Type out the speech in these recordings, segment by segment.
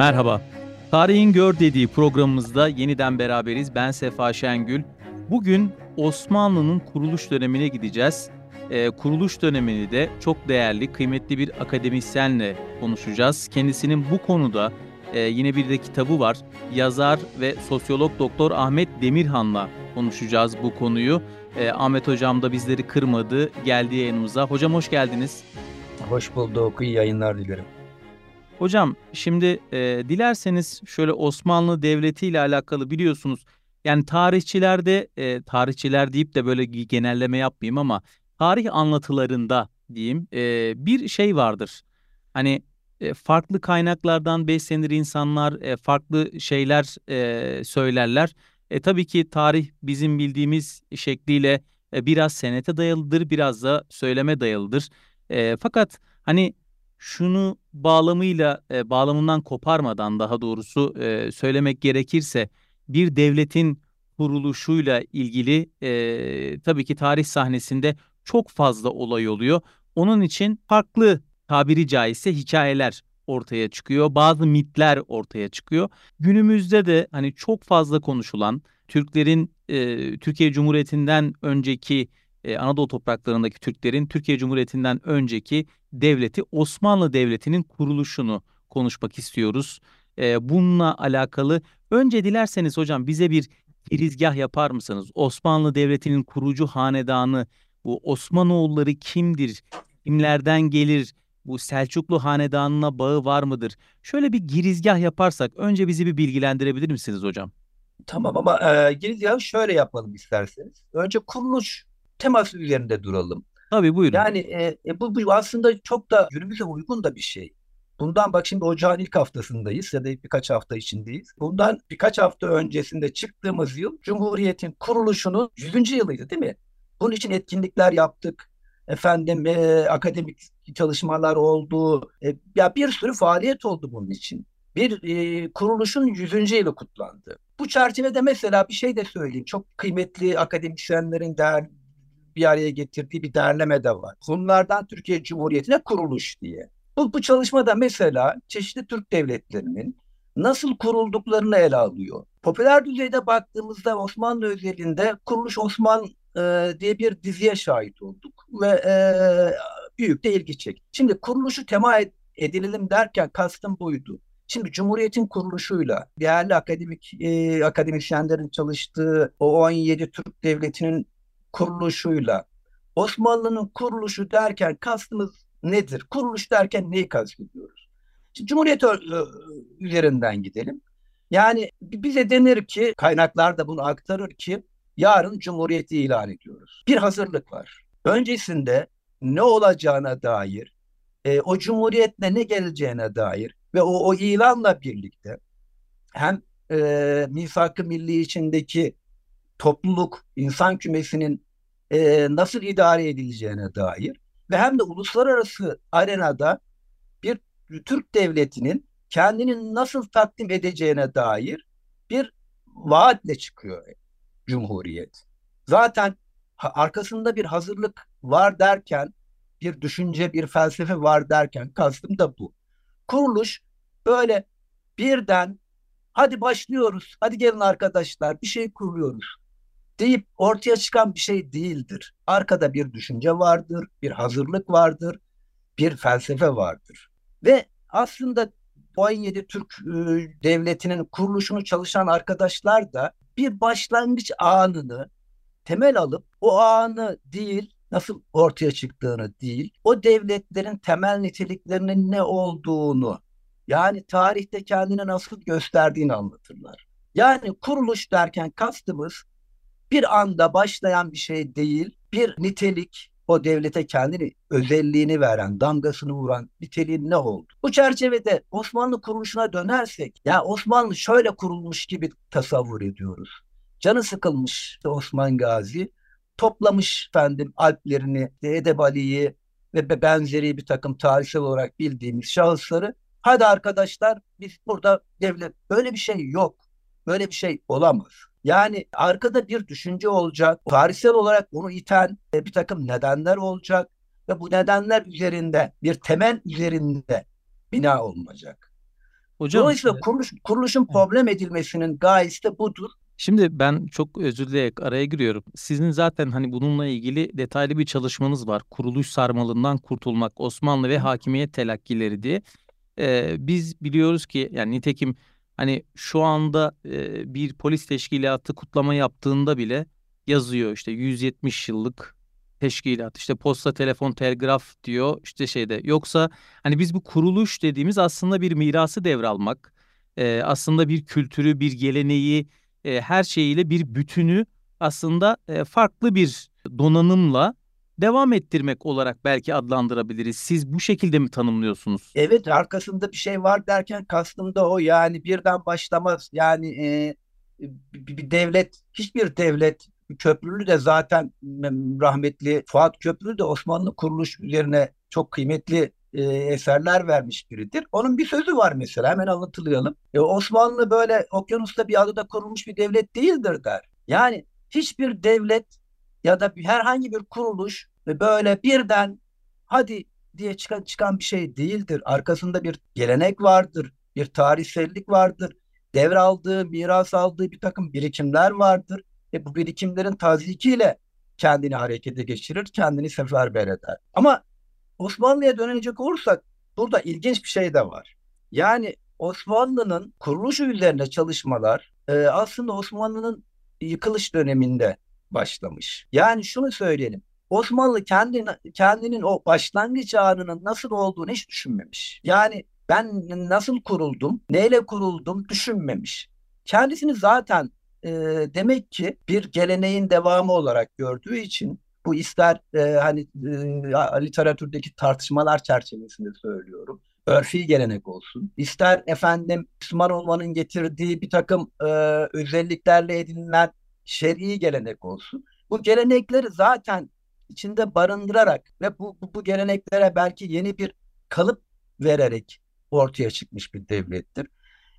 Merhaba. Tarihin Gör dediği programımızda yeniden beraberiz. Ben Sefa Şengül. Bugün Osmanlı'nın kuruluş dönemine gideceğiz. Ee, kuruluş dönemini de çok değerli, kıymetli bir akademisyenle konuşacağız. Kendisinin bu konuda e, yine bir de kitabı var. Yazar ve sosyolog Doktor Ahmet Demirhan'la konuşacağız bu konuyu. E, Ahmet Hocam da bizleri kırmadı, geldi yayınımıza. Hocam hoş geldiniz. Hoş bulduk, iyi yayınlar dilerim. Hocam şimdi e, dilerseniz şöyle Osmanlı Devleti ile alakalı biliyorsunuz yani tarihçilerde e, tarihçiler deyip de böyle genelleme yapmayayım ama tarih anlatılarında diyeyim e, bir şey vardır. Hani e, farklı kaynaklardan beslenir insanlar, e, farklı şeyler e, söylerler. E, tabii ki tarih bizim bildiğimiz şekliyle e, biraz senete dayalıdır, biraz da söyleme dayalıdır. E, fakat hani şunu bağlamıyla e, bağlamından koparmadan daha doğrusu e, söylemek gerekirse bir devletin kuruluşuyla ilgili e, tabii ki tarih sahnesinde çok fazla olay oluyor. Onun için farklı tabiri caizse hikayeler ortaya çıkıyor. Bazı mitler ortaya çıkıyor. Günümüzde de hani çok fazla konuşulan Türklerin e, Türkiye Cumhuriyeti'nden önceki e, Anadolu topraklarındaki Türklerin Türkiye Cumhuriyeti'nden önceki devleti Osmanlı Devleti'nin kuruluşunu konuşmak istiyoruz. E, bununla alakalı önce dilerseniz hocam bize bir girizgah yapar mısınız? Osmanlı Devleti'nin kurucu hanedanı bu Osmanoğulları kimdir? Kimlerden gelir? Bu Selçuklu hanedanına bağı var mıdır? Şöyle bir girizgah yaparsak önce bizi bir bilgilendirebilir misiniz hocam? Tamam ama e, girizgahı şöyle yapalım isterseniz. Önce kuruluş teması üzerinde duralım. Tabii buyurun. Yani e, e, bu, bu aslında çok da günümüze uygun da bir şey. Bundan bak şimdi ocağın ilk haftasındayız ya da birkaç hafta içindeyiz. Bundan birkaç hafta öncesinde çıktığımız yıl Cumhuriyet'in kuruluşunun 100. yılıydı değil mi? Bunun için etkinlikler yaptık. Efendim e, akademik çalışmalar oldu. E, ya bir sürü faaliyet oldu bunun için. Bir e, kuruluşun 100. yılı kutlandı. Bu çerçevede mesela bir şey de söyleyeyim. Çok kıymetli akademisyenlerin değer, bir araya getirdiği bir derleme de var. Bunlardan Türkiye Cumhuriyeti'ne kuruluş diye. Bu, bu çalışmada mesela çeşitli Türk devletlerinin nasıl kurulduklarını ele alıyor. Popüler düzeyde baktığımızda Osmanlı özelinde Kuruluş Osman e, diye bir diziye şahit olduk ve e, büyük de ilgi çekti. Şimdi kuruluşu tema edilelim derken kastım buydu. Şimdi Cumhuriyet'in kuruluşuyla değerli akademik e, akademisyenlerin çalıştığı o 17 Türk devletinin kuruluşuyla Osmanlı'nın kuruluşu derken kastımız nedir? Kuruluş derken neyi kastediyoruz? Şimdi Cumhuriyet üzerinden gidelim. Yani bize denir ki kaynaklar da bunu aktarır ki yarın Cumhuriyeti ilan ediyoruz. Bir hazırlık var. Öncesinde ne olacağına dair, e, o Cumhuriyetle ne geleceğine dair ve o, o ilanla birlikte hem e, misak-ı milli içindeki topluluk, insan kümesinin e, nasıl idare edileceğine dair ve hem de uluslararası arenada bir Türk devletinin kendini nasıl takdim edeceğine dair bir vaatle çıkıyor Cumhuriyet. Zaten arkasında bir hazırlık var derken, bir düşünce, bir felsefe var derken kastım da bu. Kuruluş böyle birden hadi başlıyoruz, hadi gelin arkadaşlar bir şey kuruyoruz deyip ortaya çıkan bir şey değildir. Arkada bir düşünce vardır, bir hazırlık vardır, bir felsefe vardır. Ve aslında 17 Türk e, devletinin kuruluşunu çalışan arkadaşlar da bir başlangıç anını temel alıp o anı değil nasıl ortaya çıktığını değil, o devletlerin temel niteliklerinin ne olduğunu yani tarihte kendini nasıl gösterdiğini anlatırlar. Yani kuruluş derken kastımız bir anda başlayan bir şey değil, bir nitelik, o devlete kendini özelliğini veren, damgasını vuran niteliğin ne oldu? Bu çerçevede Osmanlı kuruluşuna dönersek, ya Osmanlı şöyle kurulmuş gibi tasavvur ediyoruz. Canı sıkılmış Osman Gazi, toplamış efendim Alplerini, Edebali'yi ve benzeri bir takım tarihsel olarak bildiğimiz şahısları. Hadi arkadaşlar biz burada devlet böyle bir şey yok. Böyle bir şey olamaz. Yani arkada bir düşünce olacak. Tarihsel olarak onu iten e, bir takım nedenler olacak. Ve bu nedenler üzerinde bir temel üzerinde bina olunacak. Hocam Dolayısıyla kuruluş, kuruluşun problem edilmesinin gayesi de budur. Şimdi ben çok özür dileyerek araya giriyorum. Sizin zaten hani bununla ilgili detaylı bir çalışmanız var. Kuruluş sarmalından kurtulmak, Osmanlı ve hakimiyet telakkileri diye. Ee, biz biliyoruz ki yani nitekim hani şu anda e, bir polis teşkilatı kutlama yaptığında bile yazıyor işte 170 yıllık teşkilat işte posta telefon telgraf diyor işte şeyde. Yoksa hani biz bu kuruluş dediğimiz aslında bir mirası devralmak e, aslında bir kültürü bir geleneği e, her şeyiyle bir bütünü aslında e, farklı bir donanımla devam ettirmek olarak belki adlandırabiliriz. Siz bu şekilde mi tanımlıyorsunuz? Evet arkasında bir şey var derken kastım da o yani birden başlamaz yani e, bir, devlet hiçbir devlet Köprülü de zaten rahmetli Fuat Köprülü de Osmanlı kuruluş üzerine çok kıymetli e, eserler vermiş biridir. Onun bir sözü var mesela hemen anlatılayalım. E, Osmanlı böyle okyanusta bir adada kurulmuş bir devlet değildir der. Yani hiçbir devlet ya da herhangi bir kuruluş böyle birden hadi diye çıkan, çıkan bir şey değildir. Arkasında bir gelenek vardır, bir tarihsellik vardır, devraldığı, miras aldığı bir takım birikimler vardır ve bu birikimlerin tazikiyle kendini harekete geçirir, kendini seferber eder. Ama Osmanlı'ya dönecek olursak burada ilginç bir şey de var. Yani Osmanlı'nın kuruluşu üzerine çalışmalar e, aslında Osmanlı'nın yıkılış döneminde başlamış. Yani şunu söyleyelim. Osmanlı kendini, kendinin o başlangıç anının nasıl olduğunu hiç düşünmemiş. Yani ben nasıl kuruldum, neyle kuruldum düşünmemiş. Kendisini zaten e, demek ki bir geleneğin devamı olarak gördüğü için bu ister e, hani e, literatürdeki tartışmalar çerçevesinde söylüyorum. Örfi gelenek olsun. İster efendim Müslüman olmanın getirdiği bir takım e, özelliklerle edinilen şer'i gelenek olsun. Bu gelenekleri zaten içinde barındırarak ve bu, bu, bu geleneklere belki yeni bir kalıp vererek ortaya çıkmış bir devlettir.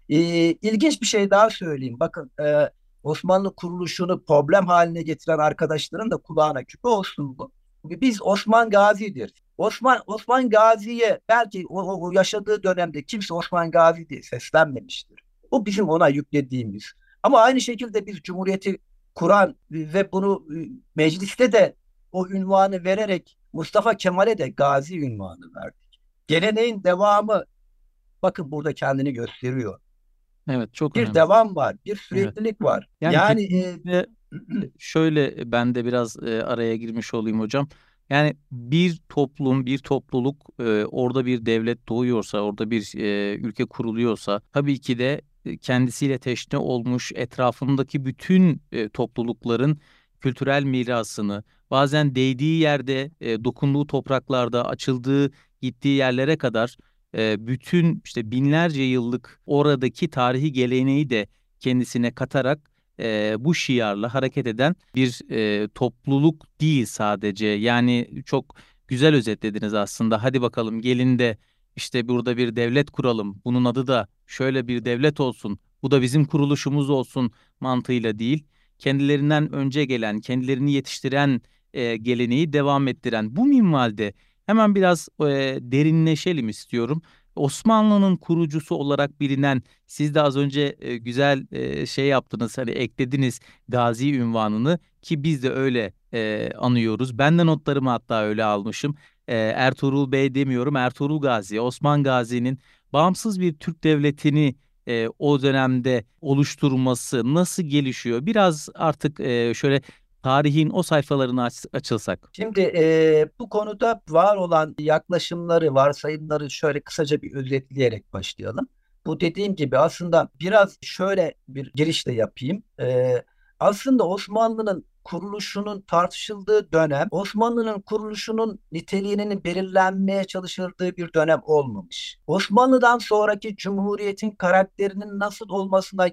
Ee, ilginç bir şey daha söyleyeyim. Bakın e, Osmanlı kuruluşunu problem haline getiren arkadaşların da kulağına küpe olsun bu. Biz Osman Gazi'dir. Osman Osman Gazi'ye belki o, o yaşadığı dönemde kimse Osman Gazi diye seslenmemiştir. Bu bizim ona yüklediğimiz. Ama aynı şekilde biz Cumhuriyeti kuran ve bunu ıı, mecliste de o ünvanı vererek Mustafa Kemal'e de Gazi ünvanı verdik. Geleneğin devamı bakın burada kendini gösteriyor. Evet çok bir önemli. devam var, bir süreklilik evet. var. Yani, yani e, şöyle ben de biraz e, araya girmiş olayım hocam. Yani bir toplum, bir topluluk e, orada bir devlet doğuyorsa, orada bir e, ülke kuruluyorsa tabii ki de kendisiyle teşne olmuş etrafındaki bütün e, toplulukların kültürel mirasını bazen değdiği yerde, e, dokunduğu topraklarda, açıldığı, gittiği yerlere kadar e, bütün işte binlerce yıllık oradaki tarihi geleneği de kendisine katarak e, bu şiarla hareket eden bir e, topluluk değil sadece. Yani çok güzel özetlediniz aslında. Hadi bakalım gelin de işte burada bir devlet kuralım. Bunun adı da şöyle bir devlet olsun. Bu da bizim kuruluşumuz olsun mantığıyla değil. Kendilerinden önce gelen, kendilerini yetiştiren e, geleneği devam ettiren bu minvalde Hemen biraz e, derinleşelim istiyorum. Osmanlı'nın kurucusu olarak bilinen siz de az önce e, güzel e, şey yaptınız hani eklediniz Gazi ünvanını ki biz de öyle e, anıyoruz. Ben de notlarımı hatta öyle almışım. E, Ertuğrul Bey demiyorum Ertuğrul Gazi Osman Gazi'nin bağımsız bir Türk devletini e, o dönemde oluşturması nasıl gelişiyor? Biraz artık e, şöyle tarihin o sayfalarını aç, açılsak. Şimdi e, bu konuda var olan yaklaşımları, varsayımları şöyle kısaca bir özetleyerek başlayalım. Bu dediğim gibi aslında biraz şöyle bir giriş de yapayım. E, aslında Osmanlı'nın kuruluşunun tartışıldığı dönem Osmanlı'nın kuruluşunun niteliğinin belirlenmeye çalışıldığı bir dönem olmamış. Osmanlı'dan sonraki cumhuriyetin karakterinin nasıl olmasına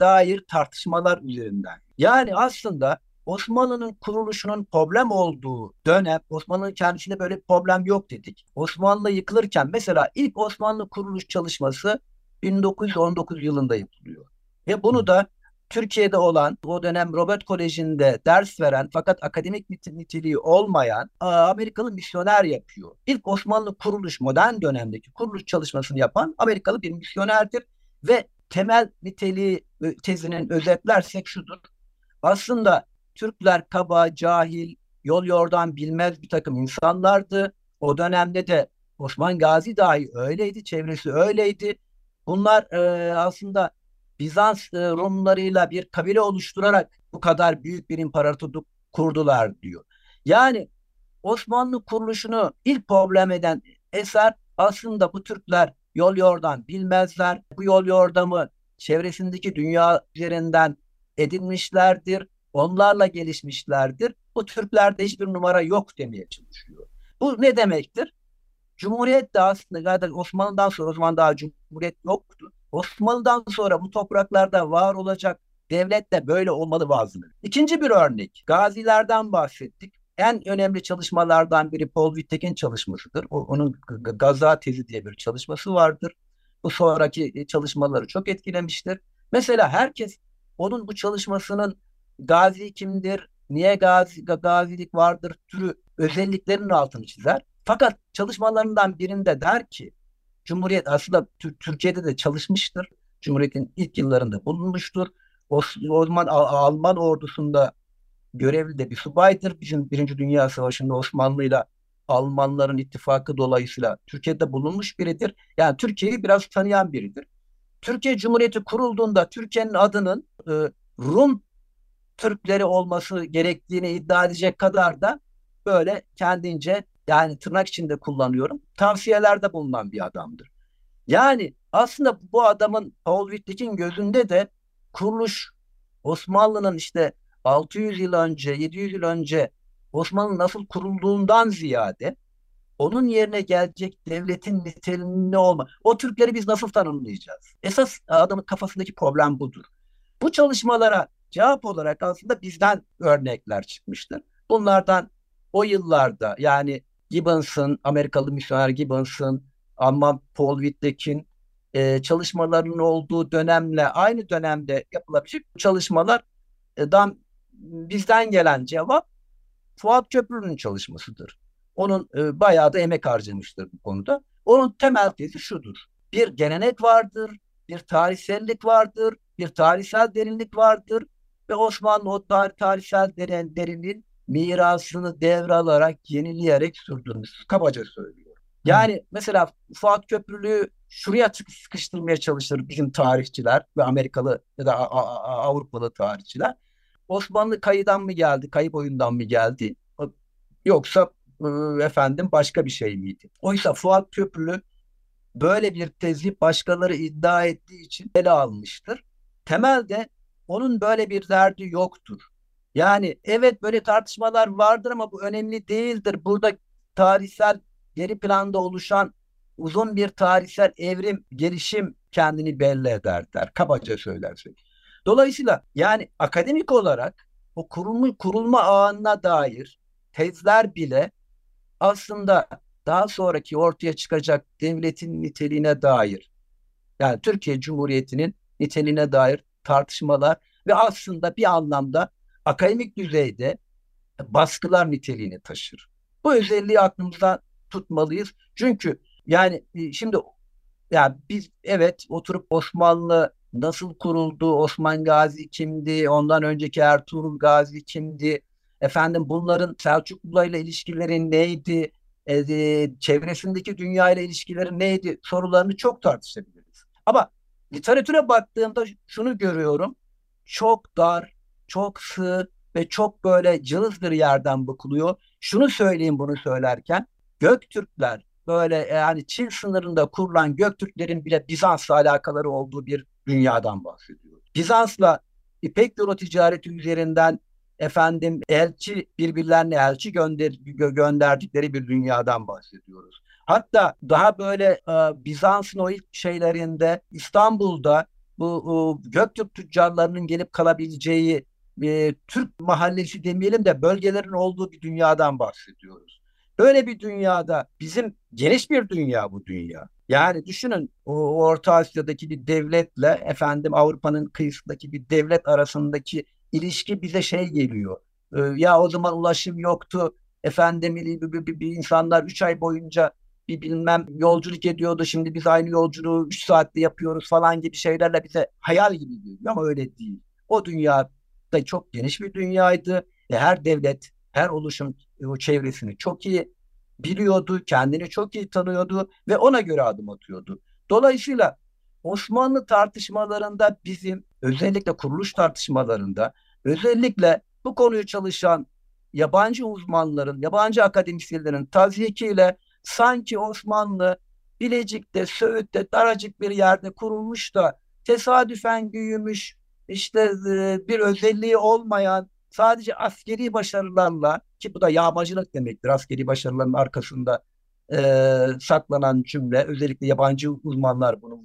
dair tartışmalar üzerinden. Yani aslında Osmanlı'nın kuruluşunun problem olduğu dönem Osmanlı'nın kendisinde böyle bir problem yok dedik. Osmanlı yıkılırken mesela ilk Osmanlı kuruluş çalışması 1919 yılında yapılıyor. Ve bunu da Türkiye'de olan o dönem Robert Koleji'nde ders veren fakat akademik niteliği olmayan Amerikalı misyoner yapıyor. İlk Osmanlı kuruluş modern dönemdeki kuruluş çalışmasını yapan Amerikalı bir misyonerdir ve temel niteliği tezinin özetlersek şudur. Aslında Türkler kaba, cahil, yol yordan bilmez bir takım insanlardı. O dönemde de Osman Gazi dahi öyleydi, çevresi öyleydi. Bunlar e, aslında Bizans e, Rumlarıyla bir kabile oluşturarak bu kadar büyük bir imparatorluk kurdular diyor. Yani Osmanlı kuruluşunu ilk problem eden eser aslında bu Türkler yol yordan bilmezler. Bu yol yordamı çevresindeki dünya üzerinden edinmişlerdir. Onlarla gelişmişlerdir. Bu Türklerde hiçbir numara yok demeye çalışıyor. Bu ne demektir? Cumhuriyet de aslında zaten Osmanlı'dan sonra o zaman daha Cumhuriyet yoktu. Osmanlı'dan sonra bu topraklarda var olacak devlet de böyle olmalı vazını. İkinci bir örnek. Gazilerden bahsettik. En önemli çalışmalardan biri Paul Wittek'in çalışmasıdır. O, onun Gaza tezi diye bir çalışması vardır. Bu sonraki çalışmaları çok etkilemiştir. Mesela herkes onun bu çalışmasının gazi kimdir, niye gazi, gazilik vardır türü özelliklerinin altını çizer. Fakat çalışmalarından birinde der ki Cumhuriyet aslında Türkiye'de de çalışmıştır. Cumhuriyet'in ilk yıllarında bulunmuştur. O, o zaman Alman ordusunda görevli de bir subaydır. Bizim Birinci Dünya Savaşı'nda Osmanlı ile Almanların ittifakı dolayısıyla Türkiye'de bulunmuş biridir. Yani Türkiye'yi biraz tanıyan biridir. Türkiye Cumhuriyeti kurulduğunda Türkiye'nin adının e, Rum Türkleri olması gerektiğini iddia edecek kadar da böyle kendince yani tırnak içinde kullanıyorum tavsiyelerde bulunan bir adamdır. Yani aslında bu adamın Paul Wittek'in gözünde de kuruluş Osmanlı'nın işte 600 yıl önce 700 yıl önce Osmanlı nasıl kurulduğundan ziyade onun yerine gelecek devletin niteliğinde olma. O Türkleri biz nasıl tanımlayacağız? Esas adamın kafasındaki problem budur. Bu çalışmalara cevap olarak aslında bizden örnekler çıkmıştır. Bunlardan o yıllarda yani Gibbons'ın, Amerikalı misyoner Gibbons'ın, Alman Paul Wittek'in e, çalışmalarının olduğu dönemle aynı dönemde yapılabilecek çalışmalardan bizden gelen cevap Fuat Köprülü'nün çalışmasıdır. Onun e, bayağı da emek harcamıştır bu konuda. Onun temel tezi şudur. Bir gelenek vardır, bir tarihsellik vardır, bir tarihsel derinlik vardır ve Osmanlı o tarih, tarihsel derin, derinliğin mirasını devralarak, yenileyerek sürdürmüş. Kabaca söylüyor. Yani Hı. mesela Fuat Köprülü şuraya sıkıştırmaya çalışır bizim tarihçiler ve Amerikalı ya da Avrupalı tarihçiler. Osmanlı kayıdan mı geldi, kayıp oyundan mı geldi? Yoksa efendim başka bir şey miydi? Oysa Fuat Köprülü böyle bir tezi başkaları iddia ettiği için ele almıştır. Temelde onun böyle bir derdi yoktur. Yani evet böyle tartışmalar vardır ama bu önemli değildir. Burada tarihsel geri planda oluşan uzun bir tarihsel evrim, gelişim kendini belli eder der. Kabaca söylersek. Dolayısıyla yani akademik olarak o kurulma, kurulma ağına dair tezler bile aslında daha sonraki ortaya çıkacak devletin niteliğine dair yani Türkiye Cumhuriyeti'nin niteliğine dair tartışmalar ve aslında bir anlamda akademik düzeyde baskılar niteliğini taşır. Bu özelliği aklımızda tutmalıyız. Çünkü yani e, şimdi yani biz evet oturup Osmanlı nasıl kuruldu, Osman Gazi kimdi, ondan önceki Ertuğrul Gazi kimdi, efendim bunların Selçuklularla ilişkileri neydi, e, e, çevresindeki dünya ile ilişkileri neydi sorularını çok tartışabiliriz. Ama literatüre baktığımda şunu görüyorum, çok dar, çok sığ ve çok böyle cılız bir yerden bakılıyor. Şunu söyleyeyim bunu söylerken, Göktürkler böyle yani Çin sınırında kurulan Göktürklerin bile Bizans'la alakaları olduğu bir dünyadan bahsediyor. Bizans'la İpek yolu ticareti üzerinden efendim elçi birbirlerine elçi gönder gö gönderdikleri bir dünyadan bahsediyoruz. Hatta daha böyle e, Bizans'ın o ilk şeylerinde İstanbul'da bu e, Göktürk tüccarlarının gelip kalabileceği e, Türk mahallesi demeyelim de bölgelerin olduğu bir dünyadan bahsediyoruz. Böyle bir dünyada bizim geniş bir dünya bu dünya. Yani düşünün o Orta Asya'daki bir devletle efendim Avrupa'nın kıyısındaki bir devlet arasındaki ilişki bize şey geliyor. Ee, ya o zaman ulaşım yoktu. Efendim bir, bir, bir, bir insanlar 3 ay boyunca bir bilmem yolculuk ediyordu. Şimdi biz aynı yolculuğu 3 saatte yapıyoruz falan gibi şeylerle bize hayal gibi geliyor ama öyle değil. O dünya da çok geniş bir dünyaydı. Ve her devlet, her oluşum o çevresini çok iyi biliyordu, kendini çok iyi tanıyordu ve ona göre adım atıyordu. Dolayısıyla Osmanlı tartışmalarında bizim özellikle kuruluş tartışmalarında özellikle bu konuyu çalışan yabancı uzmanların, yabancı akademisyenlerin tazyikiyle sanki Osmanlı Bilecik'te, Söğüt'te daracık bir yerde kurulmuş da tesadüfen büyümüş, işte e, bir özelliği olmayan sadece askeri başarılarla ki bu da yağmacılık demektir. Askeri başarıların arkasında e, saklanan cümle özellikle yabancı uzmanlar bunu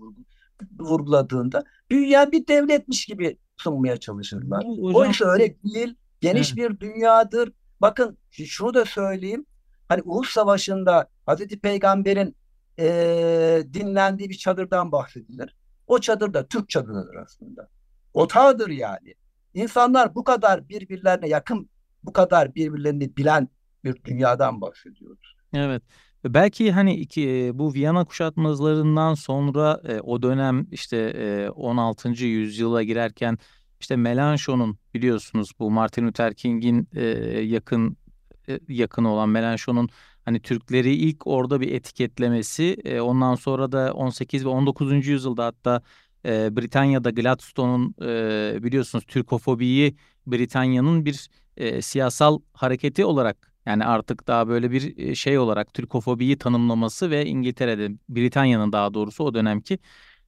vurguladığında büyüyen bir devletmiş gibi sunmaya çalışırlar. Hocam, Oysa öyle değil. Geniş evet. bir dünyadır. Bakın şunu da söyleyeyim. Hani Uhud Savaşı'nda Hazreti Peygamber'in e, dinlendiği bir çadırdan bahsedilir. O çadır da Türk çadırıdır aslında. Otağıdır yani. İnsanlar bu kadar birbirlerine yakın, bu kadar birbirlerini bilen bir dünyadan bahsediyoruz. Evet. Belki hani iki, bu Viyana kuşatmalarından sonra e, o dönem işte e, 16. yüzyıla girerken işte Melanchon'un biliyorsunuz bu Martin Luther King'in e, yakın e, yakını olan Melanchon'un hani Türkleri ilk orada bir etiketlemesi e, ondan sonra da 18 ve 19. yüzyılda hatta e, Britanya'da Gladstone'un e, biliyorsunuz Türkofobiyi Britanya'nın bir e, siyasal hareketi olarak yani artık daha böyle bir şey olarak Türkofobiyi tanımlaması ve İngiltere'de Britanya'nın daha doğrusu o dönemki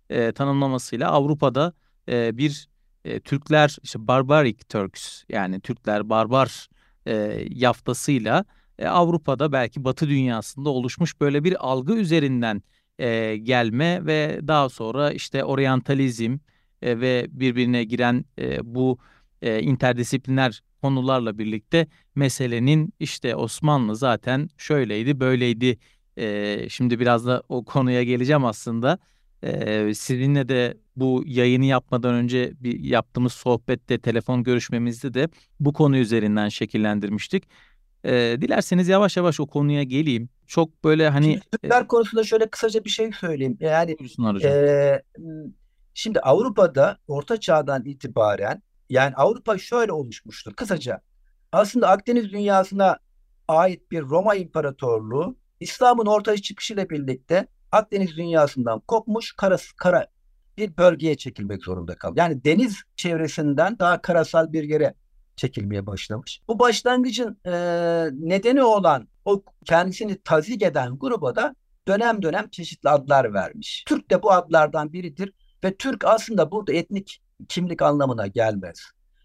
e, tanımlamasıyla Avrupa'da e, bir e, Türkler işte barbaric Turks yani Türkler barbar e, yaftasıyla e, Avrupa'da belki Batı dünyasında oluşmuş böyle bir algı üzerinden e, gelme ve daha sonra işte oryantalizm e, ve birbirine giren e, bu e, interdisipliner konularla birlikte meselenin işte Osmanlı zaten şöyleydi böyleydi. E, şimdi biraz da o konuya geleceğim aslında. E, sizinle de bu yayını yapmadan önce bir yaptığımız sohbette, telefon görüşmemizde de bu konu üzerinden şekillendirmiştik. E, dilerseniz yavaş yavaş o konuya geleyim. Çok böyle hani... Şimdi Türkler e, konusunda şöyle kısaca bir şey söyleyeyim. Yani e, şimdi Avrupa'da Orta Çağ'dan itibaren yani Avrupa şöyle oluşmuştur kısaca. Aslında Akdeniz dünyasına ait bir Roma İmparatorluğu İslam'ın ortaya çıkışıyla birlikte Akdeniz dünyasından kopmuş kara, kara bir bölgeye çekilmek zorunda kaldı. Yani deniz çevresinden daha karasal bir yere çekilmeye başlamış. Bu başlangıcın e, nedeni olan o kendisini tazik eden gruba da dönem dönem çeşitli adlar vermiş. Türk de bu adlardan biridir ve Türk aslında burada etnik kimlik anlamına gelmez.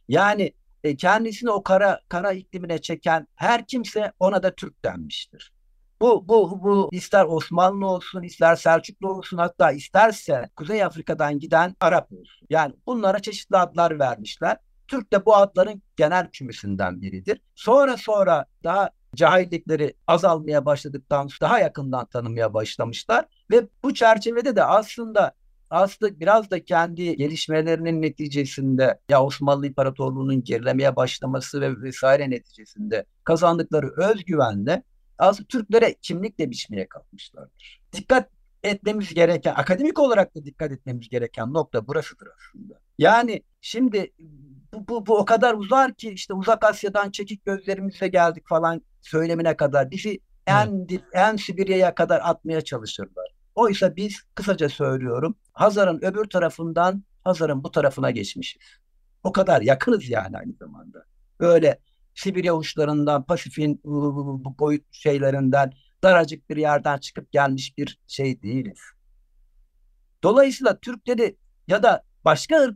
Yani e, kendisini o kara kara iklimine çeken her kimse ona da Türk denmiştir. Bu, bu, bu ister Osmanlı olsun, ister Selçuklu olsun, hatta isterse Kuzey Afrika'dan giden Arap olsun. Yani bunlara çeşitli adlar vermişler. Türk de bu adların genel kümesinden biridir. Sonra sonra daha cahillikleri azalmaya başladıktan daha yakından tanımaya başlamışlar ve bu çerçevede de aslında aslında biraz da kendi gelişmelerinin neticesinde ya Osmanlı İmparatorluğu'nun gerilemeye başlaması ve vesaire neticesinde kazandıkları özgüvenle aslında Türklere kimlikle biçmeye kalkmışlardır. Dikkat etmemiz gereken, akademik olarak da dikkat etmemiz gereken nokta burasıdır aslında. Yani şimdi bu, bu, bu o kadar uzar ki işte uzak Asya'dan çekik gözlerimizle geldik falan söylemine kadar bizi en evet. en Sibirya'ya kadar atmaya çalışırlar. Oysa biz kısaca söylüyorum Hazar'ın öbür tarafından Hazar'ın bu tarafına geçmişiz. O kadar yakınız yani aynı zamanda. Böyle Sibirya uçlarından, Pasifik'in bu boyut şeylerinden daracık bir yerden çıkıp gelmiş bir şey değiliz. Dolayısıyla Türkleri ya da başka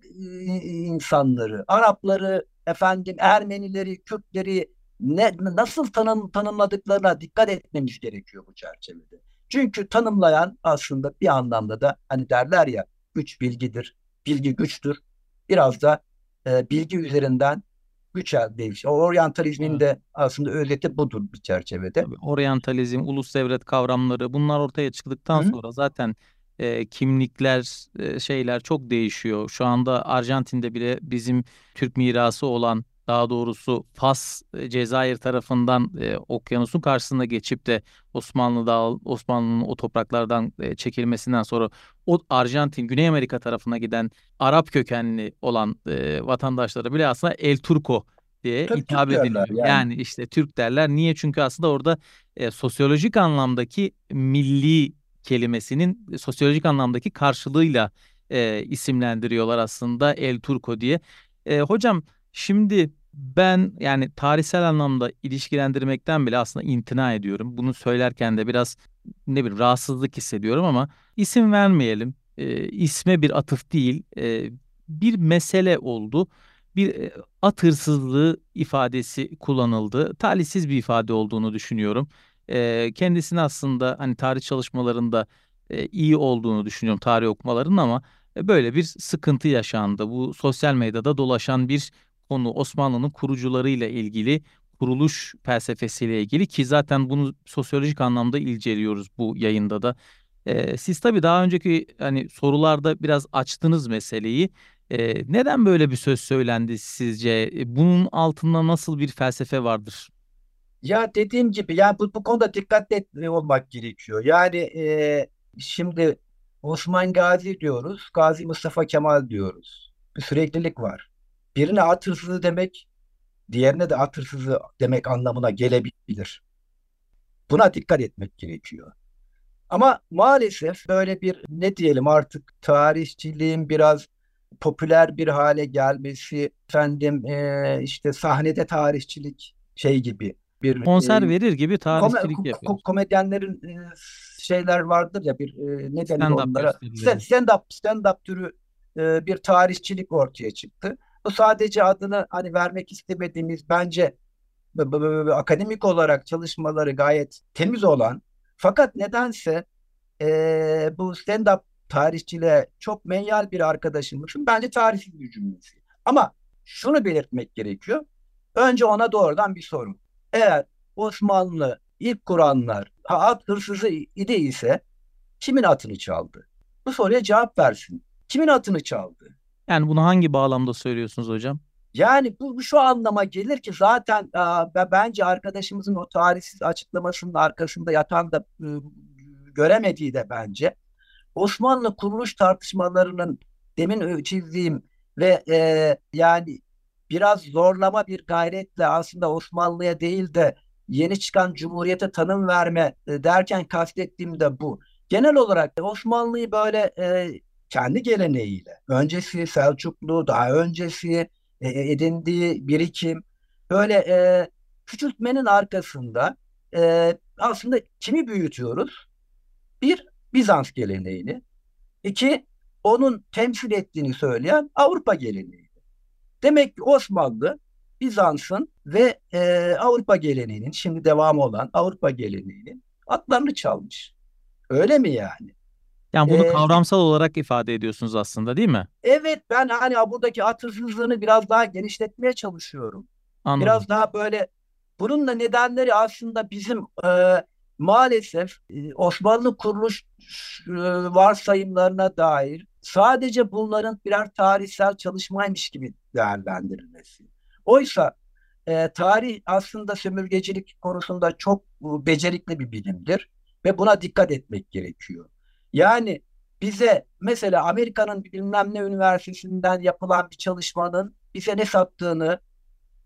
insanları, Arapları, efendim Ermenileri, Kürtleri ne, nasıl tanım, tanımladıklarına dikkat etmemiz gerekiyor bu çerçevede. Çünkü tanımlayan aslında bir anlamda da hani derler ya güç bilgidir, bilgi güçtür. Biraz da e, bilgi üzerinden güç elde. O oryantalizmin evet. de aslında özeti budur bir çerçevede. Tabii, oryantalizm, ulus devlet kavramları bunlar ortaya çıktıktan Hı. sonra zaten e, kimlikler, e, şeyler çok değişiyor. Şu anda Arjantin'de bile bizim Türk mirası olan daha doğrusu Fas, e, Cezayir tarafından e, okyanusun karşısına geçip de Osmanlı'da Osmanlı'nın o topraklardan e, çekilmesinden sonra o Arjantin, Güney Amerika tarafına giden Arap kökenli olan e, vatandaşlara bile aslında El Turco diye Tabii hitap Türk ediliyor. yani. Yani işte Türk derler. Niye? Çünkü aslında orada e, sosyolojik anlamdaki milli kelimesinin sosyolojik anlamdaki karşılığıyla e, isimlendiriyorlar aslında El Turco diye. E, hocam şimdi ben yani tarihsel anlamda ilişkilendirmekten bile aslında imtina ediyorum. Bunu söylerken de biraz ne bileyim rahatsızlık hissediyorum ama isim vermeyelim. E, isme bir atıf değil. E, bir mesele oldu. Bir e, at hırsızlığı ifadesi kullanıldı. Talihsiz bir ifade olduğunu düşünüyorum. E, kendisini aslında hani tarih çalışmalarında e, iyi olduğunu düşünüyorum tarih okumalarının ama e, böyle bir sıkıntı yaşandı. Bu sosyal medyada dolaşan bir konu Osmanlı'nın kurucularıyla ilgili kuruluş felsefesiyle ilgili ki zaten bunu sosyolojik anlamda inceliyoruz bu yayında da. Ee, siz tabii daha önceki hani sorularda biraz açtınız meseleyi. Ee, neden böyle bir söz söylendi sizce? E, Bunun altında nasıl bir felsefe vardır? Ya dediğim gibi yani bu, bu konuda dikkatli olmak gerekiyor. Yani e, şimdi Osman Gazi diyoruz, Gazi Mustafa Kemal diyoruz. Bir süreklilik var. Birine at hırsızı demek, diğerine de at hırsızı demek anlamına gelebilir. Buna dikkat etmek gerekiyor. Ama maalesef böyle bir ne diyelim artık tarihçiliğin biraz popüler bir hale gelmesi, efendim e, işte sahnede tarihçilik şey gibi bir Konser e, verir gibi tarihçilik ko- ko- yapıyoruz. komedyenlerin e, şeyler vardır ya bir e, ne denir Stand-up onlara stand up stand up türü e, bir tarihçilik ortaya çıktı. Bu sadece adını hani vermek istemediğimiz bence akademik olarak çalışmaları gayet temiz olan fakat nedense e, bu stand-up tarihçiliğe çok meyyal bir arkadaşımızın bence tarihsiz bir cümlesi. Ama şunu belirtmek gerekiyor. Önce ona doğrudan bir soru. Eğer Osmanlı ilk kuranlar at hırsızı idi ise kimin atını çaldı? Bu soruya cevap versin. Kimin atını çaldı? Yani bunu hangi bağlamda söylüyorsunuz hocam? Yani bu, şu anlama gelir ki zaten be- bence arkadaşımızın o tarihsiz açıklamasının arkasında yatan da e, göremediği de bence Osmanlı kuruluş tartışmalarının demin çizdiğim ve e, yani biraz zorlama bir gayretle aslında Osmanlı'ya değil de yeni çıkan Cumhuriyete tanım verme e, derken kastettiğim de bu. Genel olarak Osmanlı'yı böyle e, kendi geleneğiyle, öncesi Selçuklu, daha öncesi e, edindiği birikim, böyle e, küçültmenin arkasında e, aslında kimi büyütüyoruz? Bir, Bizans geleneğini. İki, onun temsil ettiğini söyleyen Avrupa geleneği. Demek ki Osmanlı, Bizans'ın ve e, Avrupa geleneğinin, şimdi devamı olan Avrupa geleneğinin atlarını çalmış. Öyle mi yani? Yani bunu E, kavramsal olarak ifade ediyorsunuz aslında değil mi? evet ben hani buradaki at hırsızlığını biraz daha genişletmeye çalışıyorum. Anladım. Biraz daha böyle bunun da nedenleri aslında bizim e, maalesef e, Osmanlı kuruluş e, varsayımlarına dair sadece bunların birer tarihsel çalışmaymış gibi değerlendirilmesi. Oysa e, tarih aslında sömürgecilik konusunda çok e, becerikli bir bilimdir ve buna dikkat etmek gerekiyor. Yani bize mesela Amerika'nın bilmem ne üniversitesinden yapılan bir çalışmanın bize ne sattığını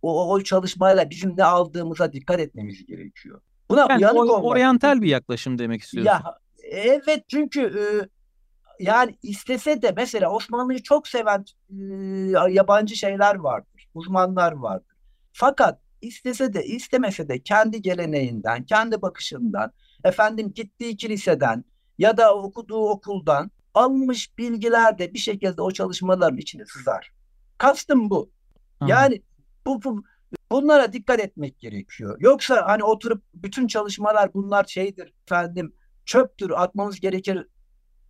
o, o çalışmayla bizim ne aldığımıza dikkat etmemiz gerekiyor. Buna Yani uyanık o- olmak. oryantal bir yaklaşım demek istiyorsun. Ya evet çünkü e, yani istese de mesela Osmanlı'yı çok seven e, yabancı şeyler vardır, uzmanlar vardır. Fakat istese de istemese de kendi geleneğinden, kendi bakışından, efendim gittiği kiliseden ya da okuduğu okuldan almış bilgiler de bir şekilde o çalışmaların içine sızar. Kastım bu. Anladım. Yani bu, bu bunlara dikkat etmek gerekiyor. Yoksa hani oturup bütün çalışmalar bunlar şeydir efendim çöptür atmamız gerekir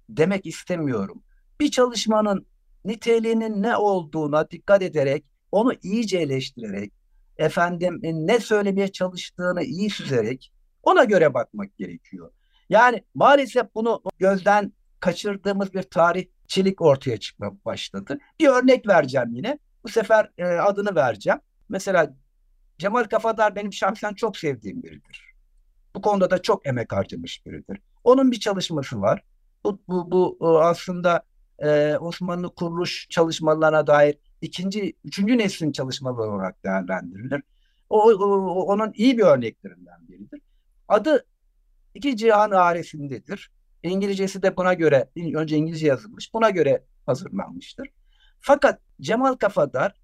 demek istemiyorum. Bir çalışmanın niteliğinin ne olduğuna dikkat ederek onu iyice eleştirerek efendim ne söylemeye çalıştığını iyi süzerek ona göre bakmak gerekiyor. Yani maalesef bunu gözden kaçırdığımız bir tarihçilik ortaya çıkmaya başladı. Bir örnek vereceğim yine. Bu sefer e, adını vereceğim. Mesela Cemal Kafadar benim şahsen çok sevdiğim biridir. Bu konuda da çok emek harcamış biridir. Onun bir çalışması var. Bu, bu, bu aslında e, Osmanlı kuruluş çalışmalarına dair ikinci, üçüncü neslin çalışmaları olarak değerlendirilir. O, o, onun iyi bir örneklerinden biridir. Adı iki cihan aresindedir. İngilizcesi de buna göre, önce İngilizce yazılmış, buna göre hazırlanmıştır. Fakat Cemal Kafadar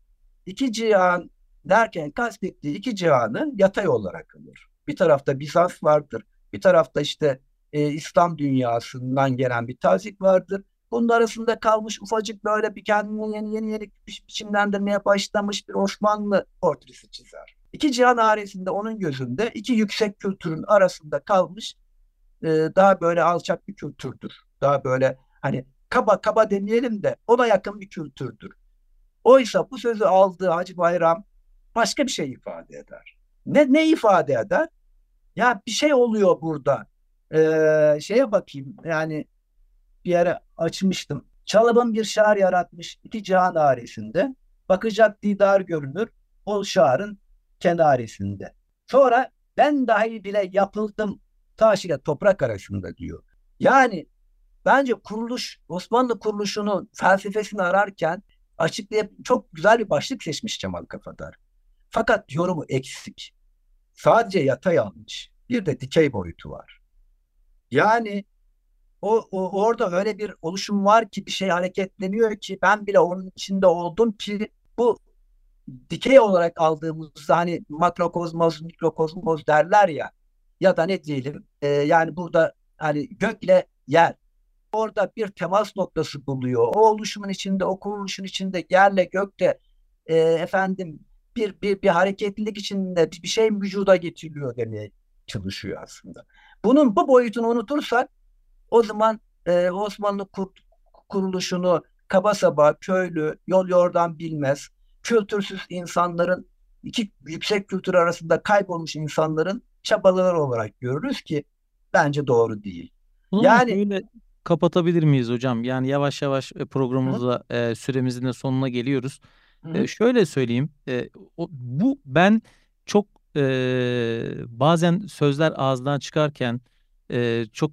iki cihan derken kastettiği iki cihanı yatay olarak alır. Bir tarafta Bizans vardır, bir tarafta işte e, İslam dünyasından gelen bir tazik vardır. Bunun arasında kalmış ufacık böyle bir kendini yeni yeni yeni biçimlendirmeye başlamış bir Osmanlı portresi çizer. İki cihan aresinde onun gözünde iki yüksek kültürün arasında kalmış e, daha böyle alçak bir kültürdür. Daha böyle hani kaba kaba demeyelim de ona yakın bir kültürdür. Oysa bu sözü aldığı Hacı Bayram başka bir şey ifade eder. Ne, ne ifade eder? Ya bir şey oluyor burada. Ee, şeye bakayım yani bir yere açmıştım. Çalabın bir şair yaratmış iki cihan aresinde. Bakacak didar görünür o şaarın kenaresinde. Sonra ben dahi bile yapıldım taş ile toprak arasında diyor. Yani bence kuruluş Osmanlı kuruluşunun felsefesini ararken açıklayıp çok güzel bir başlık seçmiş Cemal Kafadar. Fakat yorumu eksik. Sadece yatay almış. Bir de dikey boyutu var. Yani o, o orada öyle bir oluşum var ki bir şey hareketleniyor ki ben bile onun içinde oldum ki bu dikey olarak aldığımız hani makrokozmos, mikrokozmos derler ya ya da ne diyelim e, yani burada hani gökle yer orada bir temas noktası buluyor. O oluşumun içinde, o kuruluşun içinde yerle gökte e, efendim bir, bir, bir hareketlilik içinde bir, bir şey vücuda getiriliyor demeye çalışıyor aslında. Bunun bu boyutunu unutursak o zaman e, Osmanlı kur, kuruluşunu kaba saba, köylü, yol yordan bilmez, kültürsüz insanların iki yüksek kültür arasında kaybolmuş insanların çabaları olarak görürüz ki bence doğru değil. Bunu yani şöyle kapatabilir miyiz hocam? Yani yavaş yavaş e, programımızda e, süremizin de sonuna geliyoruz. E, şöyle söyleyeyim. E, o, bu ben çok e, bazen sözler ağızdan çıkarken e, çok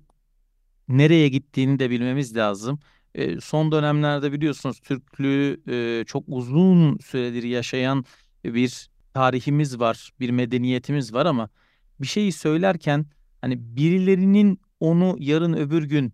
nereye gittiğini de bilmemiz lazım. E, son dönemlerde biliyorsunuz Türklüğü e, çok uzun süredir yaşayan bir tarihimiz var, bir medeniyetimiz var ama bir şeyi söylerken hani birilerinin onu yarın öbür gün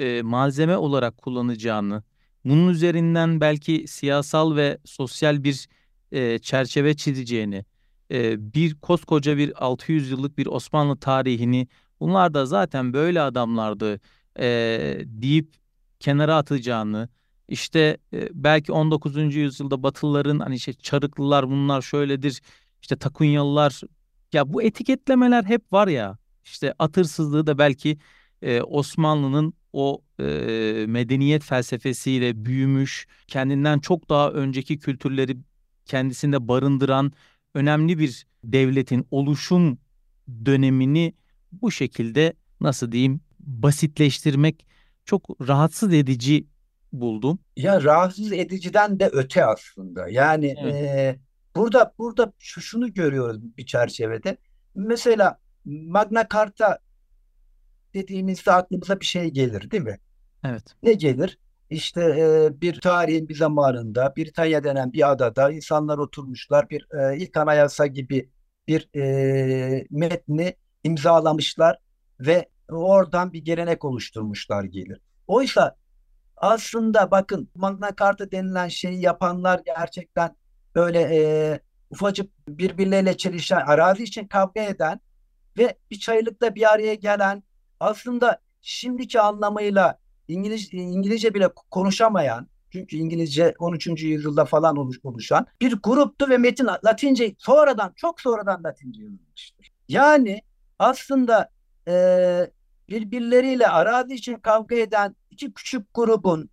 e, malzeme olarak kullanacağını, bunun üzerinden belki siyasal ve sosyal bir e, çerçeve çizeceğini, e, bir koskoca bir 600 yıllık bir Osmanlı tarihini bunlar da zaten böyle adamlardı e, deyip kenara atacağını, işte e, belki 19. yüzyılda Batılıların hani işte Çarıklılar bunlar şöyledir, işte Takunyalılar ya bu etiketlemeler hep var ya işte atırsızlığı da belki e, Osmanlı'nın o e, medeniyet felsefesiyle büyümüş, kendinden çok daha önceki kültürleri kendisinde barındıran önemli bir devletin oluşum dönemini bu şekilde nasıl diyeyim basitleştirmek çok rahatsız edici buldum. Ya rahatsız ediciden de öte aslında. Yani evet. e, burada burada şu, şunu görüyoruz bir çerçevede. Mesela Magna Carta dediğimizde aklımıza bir şey gelir değil mi? Evet. Ne gelir? İşte e, bir tarihin bir zamanında Britanya denen bir adada insanlar oturmuşlar. Bir e, ilk anayasa gibi bir e, metni imzalamışlar ve oradan bir gelenek oluşturmuşlar gelir. Oysa aslında bakın Magna Carta denilen şeyi yapanlar gerçekten böyle e, ufacık birbirleriyle çelişen, arazi için kavga eden ve bir çaylıkta bir araya gelen aslında şimdiki anlamıyla İngiliz, İngilizce bile konuşamayan çünkü İngilizce 13. yüzyılda falan oluşan bir gruptu ve metin Latince sonradan çok sonradan Latince yazılmıştır. Yani aslında e, birbirleriyle arazi için kavga eden iki küçük grubun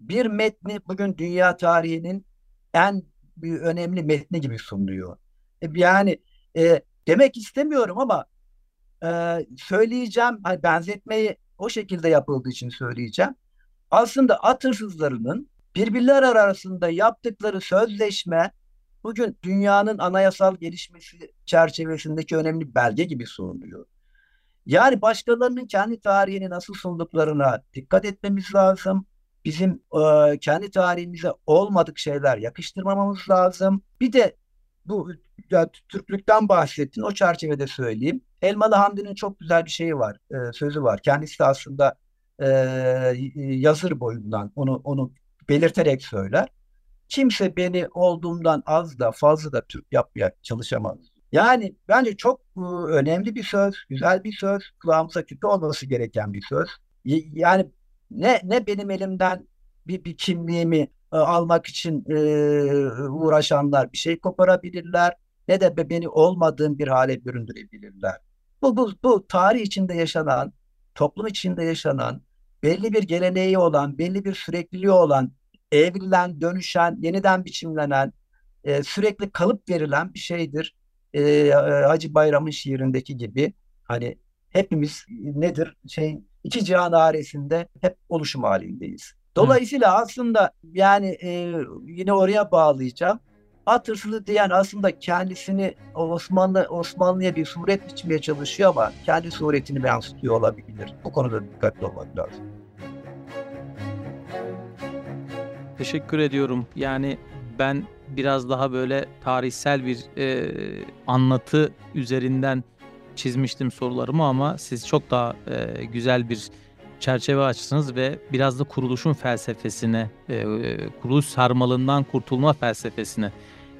bir metni bugün dünya tarihinin en önemli metni gibi sunuluyor. E, yani e, demek istemiyorum ama e, söyleyeceğim hani benzetmeyi o şekilde yapıldığı için söyleyeceğim. Aslında at hırsızlarının birbirler arasında yaptıkları sözleşme bugün dünyanın anayasal gelişmesi çerçevesindeki önemli belge gibi sunuluyor. Yani başkalarının kendi tarihini nasıl sunduklarına dikkat etmemiz lazım. Bizim e, kendi tarihimize olmadık şeyler yakıştırmamamız lazım. Bir de bu ya, Türklükten bahsettin. O çerçevede söyleyeyim. Elmalı Hamdi'nin çok güzel bir şeyi var, e, sözü var. Kendisi de aslında e, yazır boyundan onu onu belirterek söyler. Kimse beni olduğumdan az da fazla da Türk yapmaya çalışamaz. Yani bence çok e, önemli bir söz, güzel bir söz, kulağımıza küpe olması gereken bir söz. Yani ne ne benim elimden bir, bir kimliğimi almak için uğraşanlar bir şey koparabilirler ne de beni olmadığım bir hale büründürebilirler. Bu, bu, bu tarih içinde yaşanan, toplum içinde yaşanan, belli bir geleneği olan, belli bir sürekliliği olan, evrilen, dönüşen, yeniden biçimlenen, sürekli kalıp verilen bir şeydir. E, e, Hacı Bayram'ın şiirindeki gibi hani hepimiz nedir şey iki cihan aresinde hep oluşum halindeyiz. Dolayısıyla aslında yani e, yine oraya bağlayacağım. At hırsızı diyen aslında kendisini Osmanlı Osmanlı'ya bir suret biçmeye çalışıyor ama kendi suretini yansıtıyor olabilir. Bu konuda dikkatli olmak lazım. Teşekkür ediyorum. Yani ben biraz daha böyle tarihsel bir e, anlatı üzerinden çizmiştim sorularımı ama siz çok daha e, güzel bir çerçeve açtınız ve biraz da kuruluşun felsefesine, e, kuruluş sarmalından kurtulma felsefesine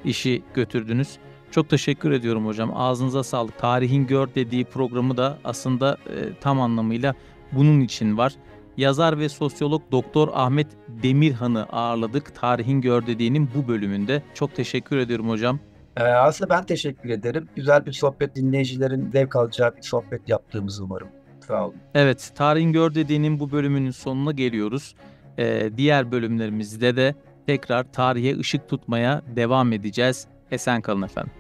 işi götürdünüz. Çok teşekkür ediyorum hocam. Ağzınıza sağlık. Tarihin Gör dediği programı da aslında e, tam anlamıyla bunun için var. Yazar ve sosyolog Doktor Ahmet Demirhan'ı ağırladık. Tarihin Gör dediğinin bu bölümünde. Çok teşekkür ediyorum hocam. Ee, aslında ben teşekkür ederim. Güzel bir sohbet, dinleyicilerin zevk alacağı bir sohbet yaptığımızı umarım. Sağ olun. Evet, Tarihin Gör dediğinin bu bölümünün sonuna geliyoruz. Ee, diğer bölümlerimizde de tekrar tarihe ışık tutmaya devam edeceğiz. Esen kalın efendim.